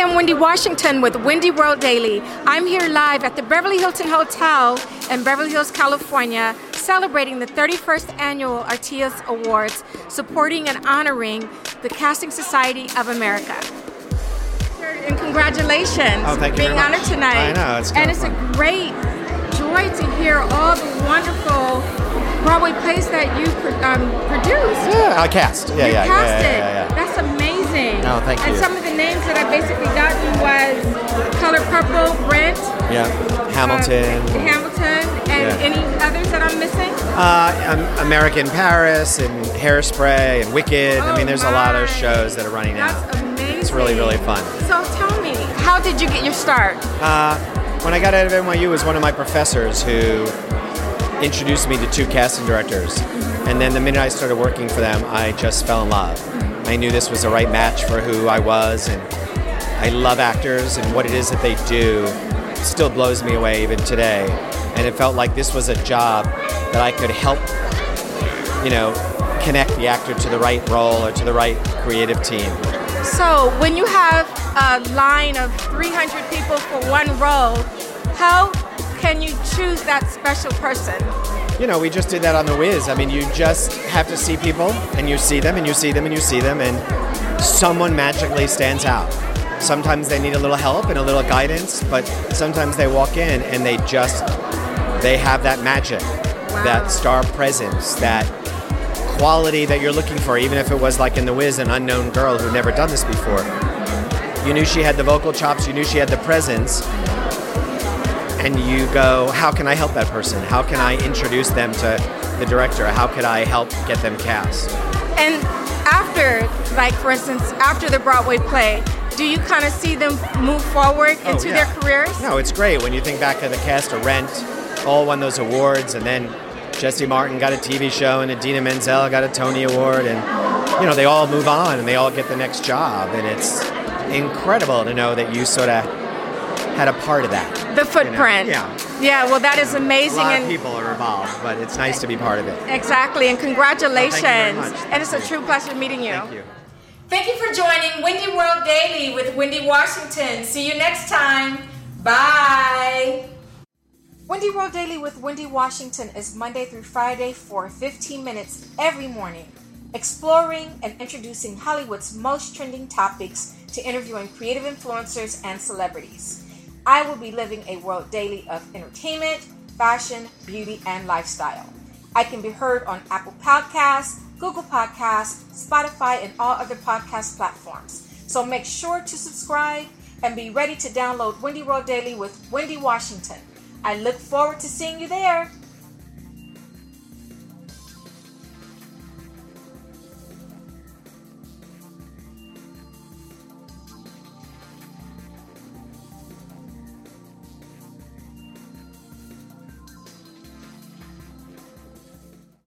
I'm Wendy Washington with Wendy World Daily. I'm here live at the Beverly Hilton Hotel in Beverly Hills, California, celebrating the 31st annual Artios Awards, supporting and honoring the Casting Society of America. And congratulations Oh, thank you being honored tonight. I know, it's and it's fun. a great joy to hear all the wonderful Broadway plays that you um, produced. Yeah, I cast. Yeah, you yeah, yeah, cast yeah, it. yeah, yeah. That's amazing. No, thank and you. some of the names that I basically gotten was Color Purple, Rent, Yeah, Hamilton, uh, Hamilton, and Yeah. any others that I'm missing. uh, um, American Paris, and Hairspray, and Wicked. I Oh mean, there's a lot of shows that are running now. That's amazing. It's really, really fun. So tell me, how did you get your start? Uh, when I got out of NYU, it was one of my professors who introduced me to two casting directors. And then the minute I started working for them, I just fell in love. I knew this was the right match for who I was, and I love actors, and what it is that they do still blows me away even today. And it felt like this was a job that I could help, you know, connect the actor to the right role or to the right creative team. So when you have a line of 300 people for one role, how can you choose that special person? You know, we just did that on the Wiz. I mean, you just have to see people, and you see them, and you see them, and you see them, and someone magically stands out. Sometimes they need a little help and a little guidance, but sometimes they walk in and they just they have that magic, that star presence, that quality that you're looking for. Even if it was like in the Wiz, an unknown girl who'd never done this before, you knew she had the vocal chops, you knew she had the presence, and you go, how can I help that person? How can I introduce them to the director? How could I help get them cast? And after, like for instance, after the Broadway play, do you kind of see them move forward Oh, into yeah. their careers? No, it's great when you think back to the cast of Rent, all won those awards, and then Jesse Martin got a TV show, and Idina Menzel got a Tony Award, and you know they all move on and they all get the next job, and it's incredible to know that you sort of had a part of that. The footprint. yeah. Yeah, well, that is A amazing. lot of and people are involved, but it's nice to be part of it. Exactly, and congratulations. very much. And it's a true pleasure meeting you. Thank you. Thank you for joining Wendy World Daily with Wendy Washington. See you next time. Bye. Wendy World Daily with Wendy Washington is Monday through Friday for 15 minutes every morning, exploring and introducing Hollywood's most trending topics to interviewing creative influencers and celebrities. I will be living a world daily of entertainment, fashion, beauty, and lifestyle. I can be heard on Apple Podcasts, Google Podcasts, Spotify, and all other podcast platforms. So make sure to subscribe and be ready to download Wendy World Daily with Wendy Washington. I look forward to seeing you there.